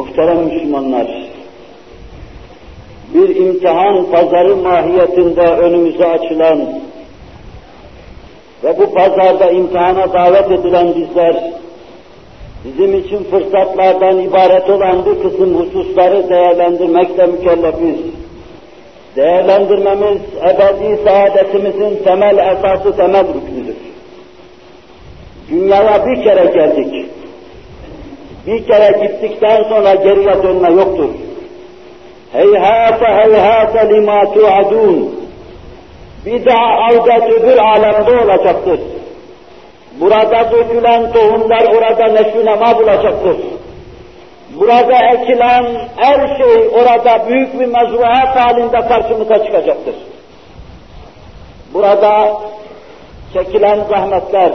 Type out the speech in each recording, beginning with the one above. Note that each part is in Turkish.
Muhterem Müslümanlar, bir imtihan pazarı mahiyetinde önümüze açılan ve bu pazarda imtihana davet edilen bizler, bizim için fırsatlardan ibaret olan bir kısım hususları değerlendirmekle mükellefiz. Değerlendirmemiz ebedi saadetimizin temel esası, temel rüknüdür. Dünyaya bir kere geldik. Bir kere gittikten sonra geriye dönme yoktur. Heyhâte heyhâte limâ tu'adûn. Bir daha avdet öbür alemde olacaktır. Burada dökülen tohumlar orada neşvinema bulacaktır. Burada ekilen her şey orada büyük bir mezruat halinde karşımıza çıkacaktır. Burada çekilen zahmetler,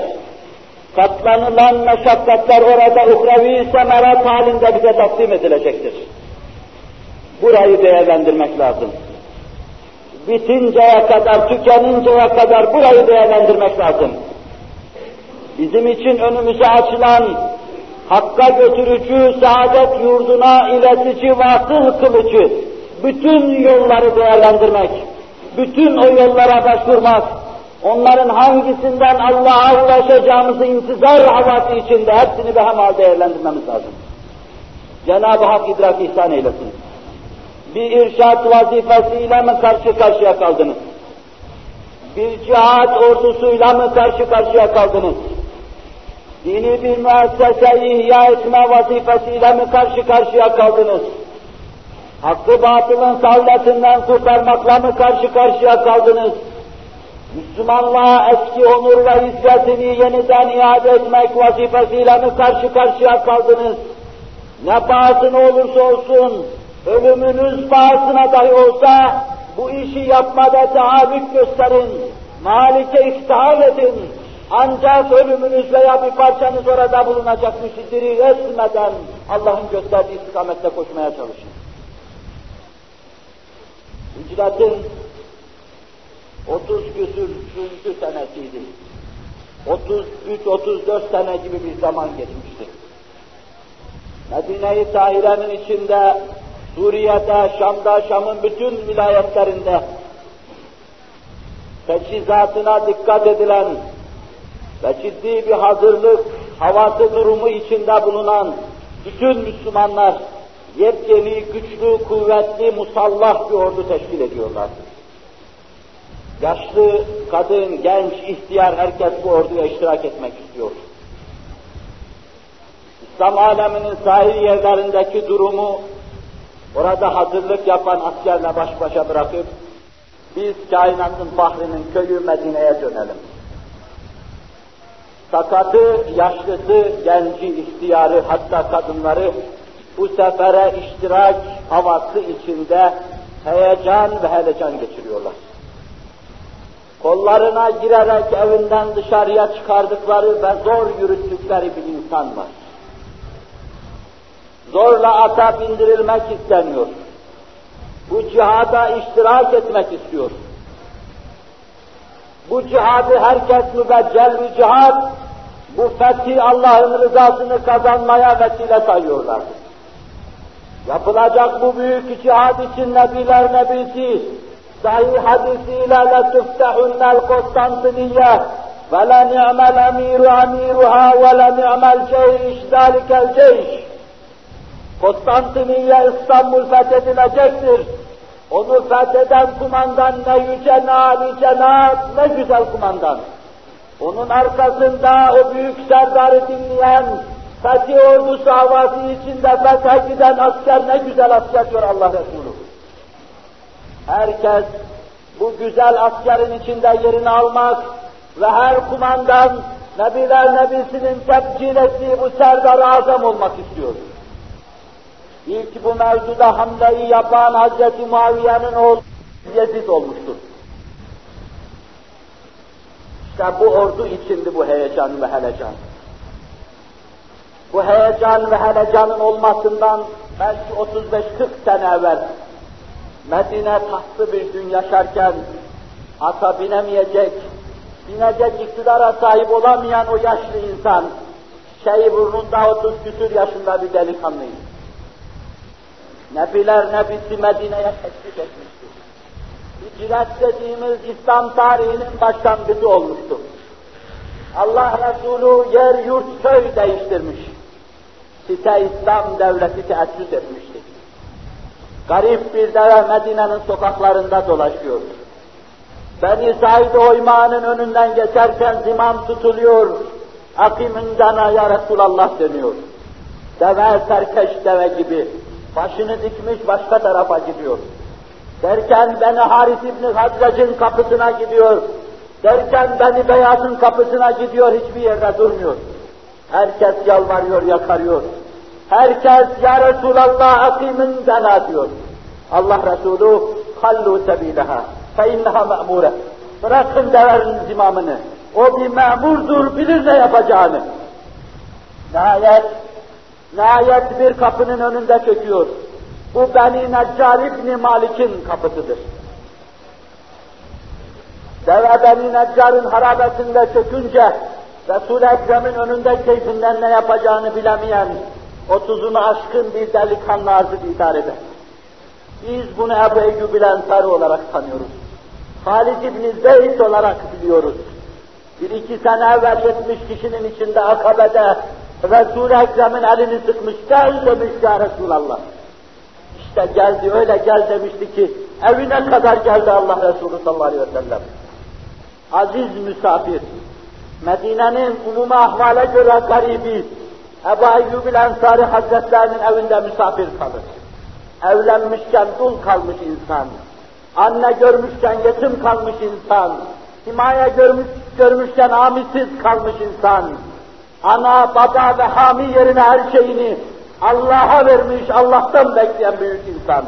katlanılan meşakkatler orada uhrevi semerat halinde bize takdim edilecektir. Burayı değerlendirmek lazım. Bitinceye kadar, tükeninceye kadar burayı değerlendirmek lazım. Bizim için önümüze açılan Hakka götürücü, saadet yurduna iletici, vasıl kılıcı, bütün yolları değerlendirmek, bütün o yollara başvurmak, onların hangisinden Allah'a ulaşacağımızı intizar havası içinde hepsini behemal değerlendirmemiz lazım. Cenab-ı Hak idrak ihsan eylesin. Bir irşat vazifesiyle mi karşı karşıya kaldınız? Bir cihat ordusuyla mı karşı karşıya kaldınız? dini bir müesseseyi ihya etme vazifesiyle mi karşı karşıya kaldınız? Hakkı batılın salletinden kurtarmakla mı karşı karşıya kaldınız? Müslümanlığa eski onur ve izzetini yeniden iade etmek vazifesiyle mi karşı karşıya kaldınız? Ne pahasına olursa olsun, ölümünüz pahasına dahi olsa, bu işi yapmada tahammül gösterin, malike iftihar edin, ancak ölümünüz veya bir parçanız orada bulunacakmış diri etmeden Allah'ın gösterdiği istikamette koşmaya çalışın. Hicretin 30 küsür senesiydi. 33-34 sene gibi bir zaman geçmişti. Medine-i Tahire'nin içinde, Suriye'de, Şam'da, Şam'ın bütün vilayetlerinde teçhizatına dikkat edilen ve ciddi bir hazırlık havası durumu içinde bulunan bütün Müslümanlar yepyeni, güçlü, kuvvetli, musallah bir ordu teşkil ediyorlar. Yaşlı, kadın, genç, ihtiyar herkes bu orduya iştirak etmek istiyor. İslam aleminin sahil yerlerindeki durumu orada hazırlık yapan askerle baş başa bırakıp biz kainatın fahrinin köyü Medine'ye dönelim sakatı, yaşlısı, genci, ihtiyarı, hatta kadınları bu sefere iştirak havası içinde heyecan ve helecan geçiriyorlar. Kollarına girerek evinden dışarıya çıkardıkları ve zor yürüttükleri bir insan var. Zorla ata bindirilmek istemiyor. Bu cihada iştirak etmek istiyor. Bu cihadı herkes mübeccel bir cihad, bu fethi Allah'ın rızasını kazanmaya vesile sayıyorlardı. Yapılacak bu büyük cihad için Nebiler Nebisi, sahih hadisiyle لَتُفْتَحُنَّ الْقُسْطَنْطِنِيَّةِ وَلَا نِعْمَ الْاَمِيرُ اَمِيرُهَا وَلَا نِعْمَ الْجَيْشِ ذَٰلِكَ الْجَيْشِ Konstantiniye İstanbul fethedilecektir. Onu fetheden kumandan ne yüce, ne âlice, ne güzel kumandan. Onun arkasında o büyük serdarı dinleyen, Fethi ordusu havası içinde fethe giden asker ne güzel asker diyor Allah Resulü. Herkes bu güzel askerin içinde yerini almak ve her kumandan Nebiler Nebisi'nin tebcil ettiği bu serdar azam olmak istiyor. İlk bu mevzuda hamleyi yapan Hazreti Muaviye'nin oğlu Yezid olmuştur. İşte bu ordu içindi bu heyecan ve helecan. Bu heyecan ve helecanın olmasından belki 35-40 sene evvel Medine tahtlı bir gün yaşarken ata binemeyecek, binecek iktidara sahip olamayan o yaşlı insan, şeyi burnunda 30 küsür yaşında bir delikanlıydı. Nebiler Nebisi Medine'ye teşrif etmiştir. Hicret dediğimiz İslam tarihinin başlangıcı olmuştur. Allah Resulü yer yurt köy değiştirmiş. Site İslam devleti teessüs etmiştir. Garip bir deve Medine'nin sokaklarında dolaşıyor. Beni Said Oyma'nın önünden geçerken zimam tutuluyor. Akimin dana ya Resulallah deniyor. Deve serkeş deve gibi. Başını dikmiş başka tarafa gidiyor. Derken beni Haris İbni Hadrac'ın kapısına gidiyor. Derken beni Beyaz'ın kapısına gidiyor, hiçbir yerde durmuyor. Herkes yalvarıyor, yakarıyor. Herkes ya Resulallah akimin dana diyor. Allah Resulü hallu sebileha fe inneha me'mure. Bırakın deverin zimamını. O bir memurdur, bilir ne yapacağını. Nihayet, nihayet bir kapının önünde çöküyor. Bu Beni Neccar İbni Malik'in kapısıdır. Deve Beni Neccar'ın harabesinde çökünce, Resul-i Ekrem'in önünde keyfinden ne yapacağını bilemeyen, otuzunu aşkın bir delikanlı azı idare eder. Biz bunu Ebu Eyyub Ensari olarak tanıyoruz. Halid İbni Zeyd olarak biliyoruz. Bir iki sene evvel yetmiş kişinin içinde akabede Resul-i Ekrem'in elini sıkmış, gel demiş ya Resulallah. İşte geldi, öyle gel demişti ki, evine kadar geldi Allah Resulü sallallahu aleyhi ve sellem. Aziz misafir, Medine'nin umuma ahvale göre garibi, Ebu Eyyub Ensari Hazretlerinin evinde misafir kalır. Evlenmişken dul kalmış insan, anne görmüşken yetim kalmış insan, himaye görmüş, görmüşken amisiz kalmış insan, ana, baba ve hami yerine her şeyini Allah'a vermiş, Allah'tan bekleyen büyük insan.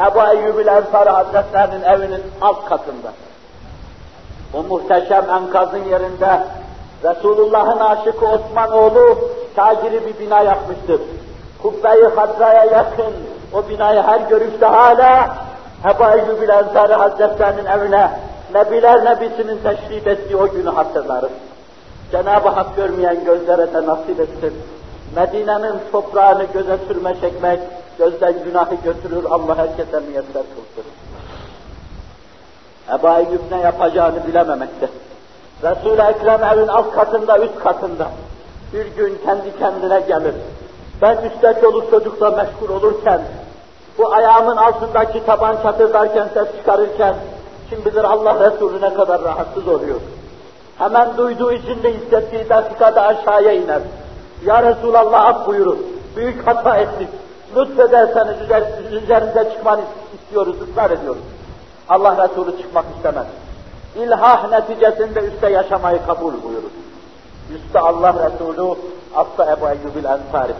Ebu Eyyub Ensari Hazretlerinin evinin alt katında. O muhteşem enkazın yerinde Resulullah'ın aşıkı Osmanoğlu taciri bir bina yapmıştır. Kubbe-i Hadra'ya yakın o binayı her görüşte hala Ebu Eyyub Ensari Hazretlerinin evine Nebiler Nebisi'nin teşrif ettiği o günü hatırlarız. Cenab-ı Hak görmeyen gözlere de nasip etsin. Medine'nin toprağını göze sürme çekmek, gözden günahı götürür, Allah herkese müyesser kılsın. Ebu Eyyub ne yapacağını bilememekte. Resul-i Ekrem evin alt katında, üst katında. Bir gün kendi kendine gelir. Ben üstte çoluk çocukla meşgul olurken, bu ayağımın altındaki taban çatırdarken, ses çıkarırken, kim bilir Allah Resulü ne kadar rahatsız oluyor. Hemen duyduğu için de hissettiği dakikada aşağıya iner. Ya Resulallah af buyurun, büyük hata ettik. Lütfederseniz üzerinize çıkmanı istiyoruz, ısrar ediyoruz. Allah Resulü çıkmak istemez. İlhah neticesinde üstte yaşamayı kabul buyurur. Üstte Allah Resulü, altta Ebu Eyyubil Ensari.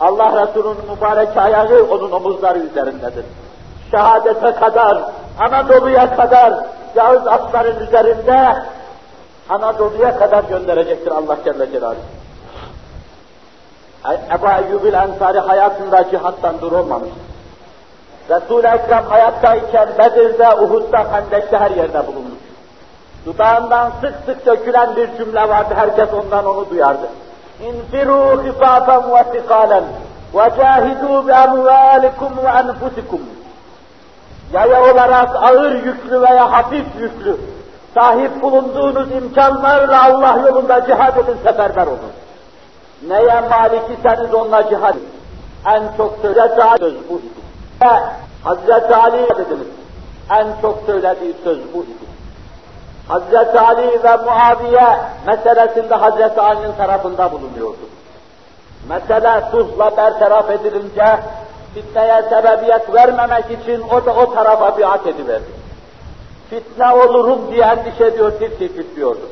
Allah Resulü'nün mübarek ayağı onun omuzları üzerindedir. Şehadete kadar, Anadolu'ya kadar, Yağız atların üzerinde Anadolu'ya kadar gönderecektir Allah Celle Celaluhu. Ebu Eyyubil Ensari hayatında cihattan dur olmamıştır. Resul-i Ekrem hayattayken Bedir'de, Uhud'da, Hendek'te her yerde bulunmuş. Dudağından sık sık dökülen bir cümle vardı, herkes ondan onu duyardı. İnfiru hifafen ve sikalen ve cahidu bi amvalikum ve. Yaya olarak ağır yüklü veya hafif yüklü, sahip bulunduğunuz imkanlarla Allah yolunda cihad edin, seferber olun. Neye malik iseniz onunla cihad edin. En çok söylediği söz bu idi. Hazreti Ali dediniz. En çok söylediği söz bu idi. Hazreti Ali ve Muaviye meselesinde Hazreti Ali'nin tarafında bulunuyordu. Mesele sulhla bertaraf edilince fitneye sebebiyet vermemek için o da o tarafa biat ediverdi. Fitne olurum diye endişe ediyor, tir tir titriyordu.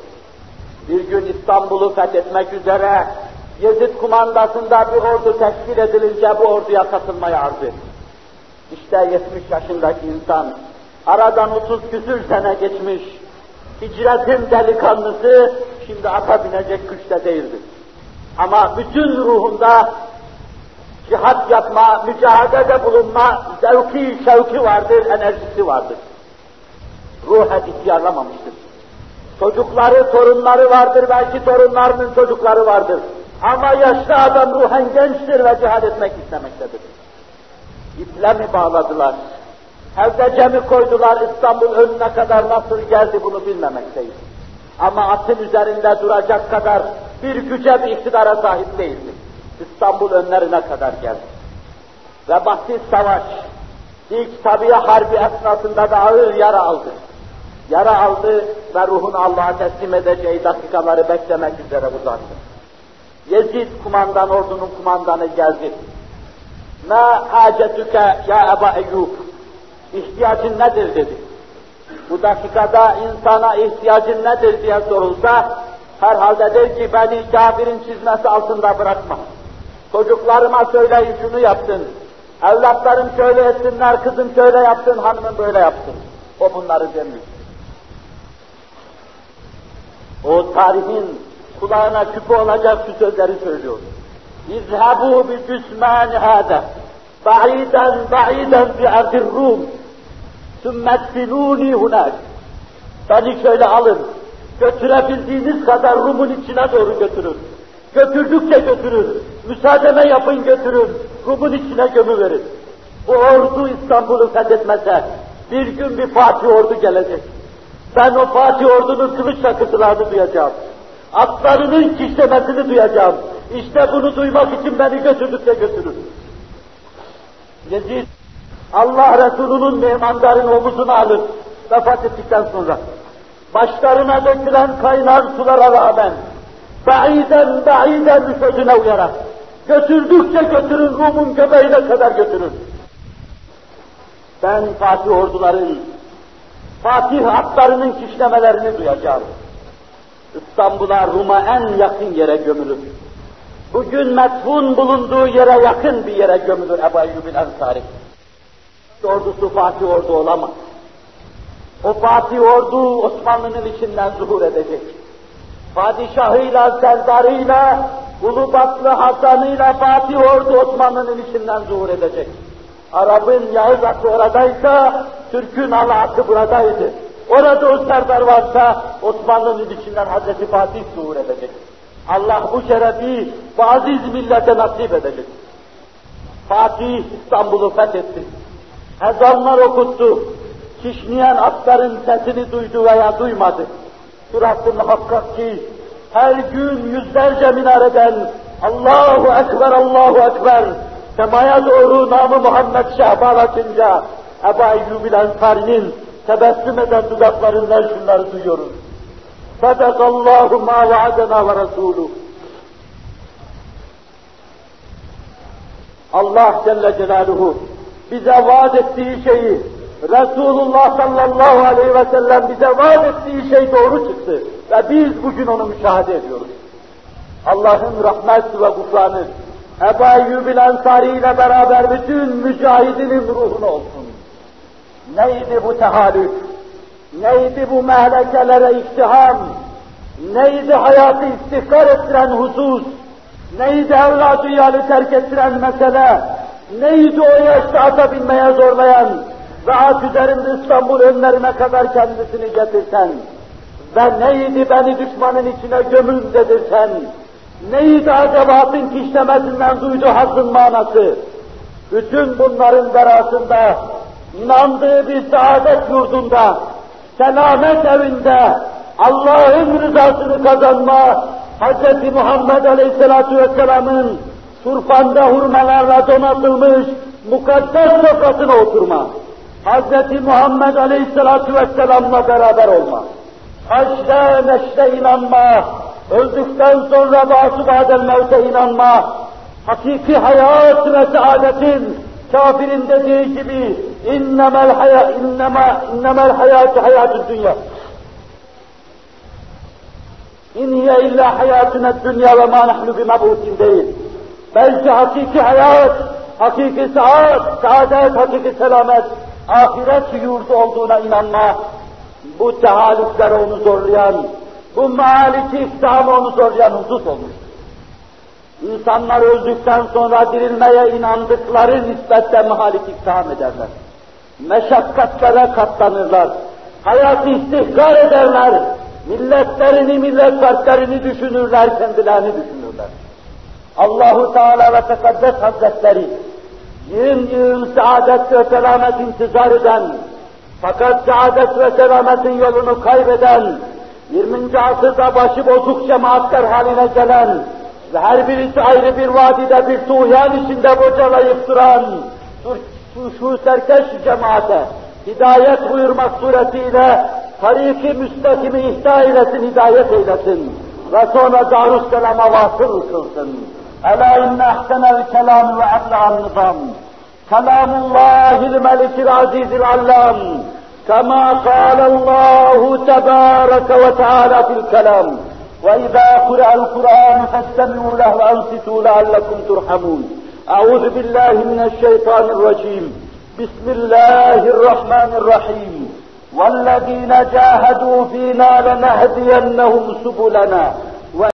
Bir gün İstanbul'u fethetmek üzere Yezid kumandasında bir ordu teşkil edilince bu orduya katılmayı arz etti. İşte 70 yaşındaki insan, aradan 30 küsür sene geçmiş, hicretin delikanlısı, şimdi ata binecek güçte değildir. Ama bütün ruhunda cihat yapma, mücadelede bulunma zevki, şevki vardır, enerjisi vardır. Ruhen ihtiyarlamamıştır. Çocukları, torunları vardır, belki torunlarının çocukları vardır. Ama yaşlı adam ruhen gençtir ve cihad etmek istemektedir. İple mi bağladılar? Hevdece mi koydular İstanbul önüne kadar nasıl geldi bunu bilmemekteyiz. Ama atın üzerinde duracak kadar bir güce bir iktidara sahip değildi. İstanbul önlerine kadar geldi. Ve basit savaş, ilk tabiye harbi esnasında da ağır yara aldı. Yara aldı ve ruhunu Allah'a teslim edeceği dakikaları beklemek üzere uzandı. Yezid kumandan, ordunun kumandanı geldi. Ma hacetüke ya Eba Eyyub. İhtiyacın nedir dedi. Bu dakikada insana ihtiyacın nedir diye sorulsa, herhalde der ki beni kafirin çizmesi altında bırakma. Çocuklarıma söyleyin şunu yaptın. Evlatlarım şöyle etsinler, kızım şöyle yaptın, hanımın böyle yaptın. O bunları demiyor. O tarihin kulağına küpe olacak şu sözleri söylüyor. İzhebu bi cüsmani hâde ba'iden ba'iden bi ardir Rum sümmetfinûni hunak beni şöyle alın götürebildiğiniz kadar Rum'un içine doğru götürün. Götürdükçe götürün. Müsaademe yapın götürün. Rum'un içine gömüverin. Bu ordu İstanbul'u fethetmese bir gün bir Fatih ordu gelecek. Ben o Fatih ordunun kılıç takıntılarını duyacağım. Atlarının kişlemesini duyacağım. İşte bunu duymak için beni götürdükçe götürün. Yezid, Allah Resulü'nün mehmandarın omuzunu alır vefat ettikten sonra. Başlarına dökülen kaynar sulara rağmen, ba'iden ba'iden sözüne uyarak, götürdükçe götürün, Rum'un göbeğine kadar götürün. Ben Fatih orduların, Fatih atlarının kişlemelerini duyacağım. İstanbul'a, Rum'a en yakın yere gömülür. Bugün metfun bulunduğu yere yakın bir yere gömülür Ebu Eyyub'in Ensari. Ordusu Fatih ordu olamaz. O Fatih ordu Osmanlı'nın içinden zuhur edecek. Padişahıyla, serdarıyla, Ulubatlı Hasan'ıyla Fatih ordu Osmanlı'nın içinden zuhur edecek. Arap'ın Yağız aklı oradaysa, Türk'ün Allah buradaydı. Orada o serdar varsa Osmanlı'nın içinden Hazreti Fatih zuhur edecek. Allah bu şerefi bu aziz millete nasip edecek. Fatih İstanbul'u fethetti. Ezanlar okuttu. Kişniyen atların sesini duydu veya duymadı. Şurası muhakkak ki her gün yüzlerce minareden Allahu Ekber, Allahu Ekber semaya doğru namı Muhammed Şehbal açınca Ebu Eyyub Ensari'nin tebessüm eden dudaklarından şunları duyuyoruz. Sadakallahu ma vaadena ve Resulü. Allah Celle Celaluhu bize vaat ettiği şeyi, Resulullah sallallahu aleyhi ve sellem bize vaat ettiği şey doğru çıktı. Ve biz bugün onu müşahede ediyoruz. Allah'ın rahmet ve gufranı, Ebu Eyyubil Ensari ile beraber bütün mücahidinin ruhuna olsun. Neydi bu tehalük? Neydi bu mehlekelere iktiham? Neydi hayatı istihkar ettiren husus? Neydi evladı yalı terk ettiren mesele? Neydi o yaşta ata binmeye zorlayan ve at üzerinde İstanbul önlerine kadar kendisini getirsen? Ve neydi beni düşmanın içine gömün dedirten? Neydi acabatın kişlemesinden duyduğu hazzın manası? Bütün bunların berasında, inandığı bir saadet yurdunda, selamet evinde, Allah'ın rızasını kazanma, Hz. Muhammed Aleyhisselatü Vesselam'ın turfanda hurmalarla donatılmış mukaddes sofrasına oturma. Hz. Muhammed Aleyhisselatü Vesselam'la beraber olma. Haşre neşre inanma, öldükten sonra badel mevte inanma, hakiki hayat ve saadetin kafirin dediği gibi innemel hayat innema innemel hayatü hayatü dünya İn hiye illa hayatuna dünya ve ma nahnu bimebutin değil. Belki hakiki hayat, hakiki saat, saadet, hakiki selamet, ahiret yurdu olduğuna inanma, bu tehalüklere onu zorlayan, bu maliki iftihamı onu zorlayan husus olmuş. İnsanlar öldükten sonra dirilmeye inandıkları nispette mahalik iftiham ederler. Meşakkatlere katlanırlar. Hayatı istihkar ederler milletlerini, millet fertlerini düşünürler, kendilerini düşünürler. Allahu Teala ve Tekaddes Hazretleri yığın yığın saadet ve selamet intizar eden, fakat saadet ve selametin yolunu kaybeden, 20. asırda başı bozuk cemaatler haline gelen ve her birisi ayrı bir vadide bir tuğyan içinde bocalayıp duran şu serkeş cemaate hidayet buyurmak suretiyle tariki müstakimi ihda eylesin, hidayet eylesin. Ve sonra Darüsselam'a vasıl kılsın. Ela inne ahsenel kelam ve ebla'n nizam. Kelamullahil melikil azizil allam. Kema kâlellâhu tebâreke ve teâlâ fil kelam. وإذا قرأ القرآن فاستمعوا له وأنصتوا لعلكم ترحمون. أعوذ بالله من الشيطان الرجيم. بسم الله الرحمن الرحيم. والذين جاهدوا فينا لنهدينهم سبلنا.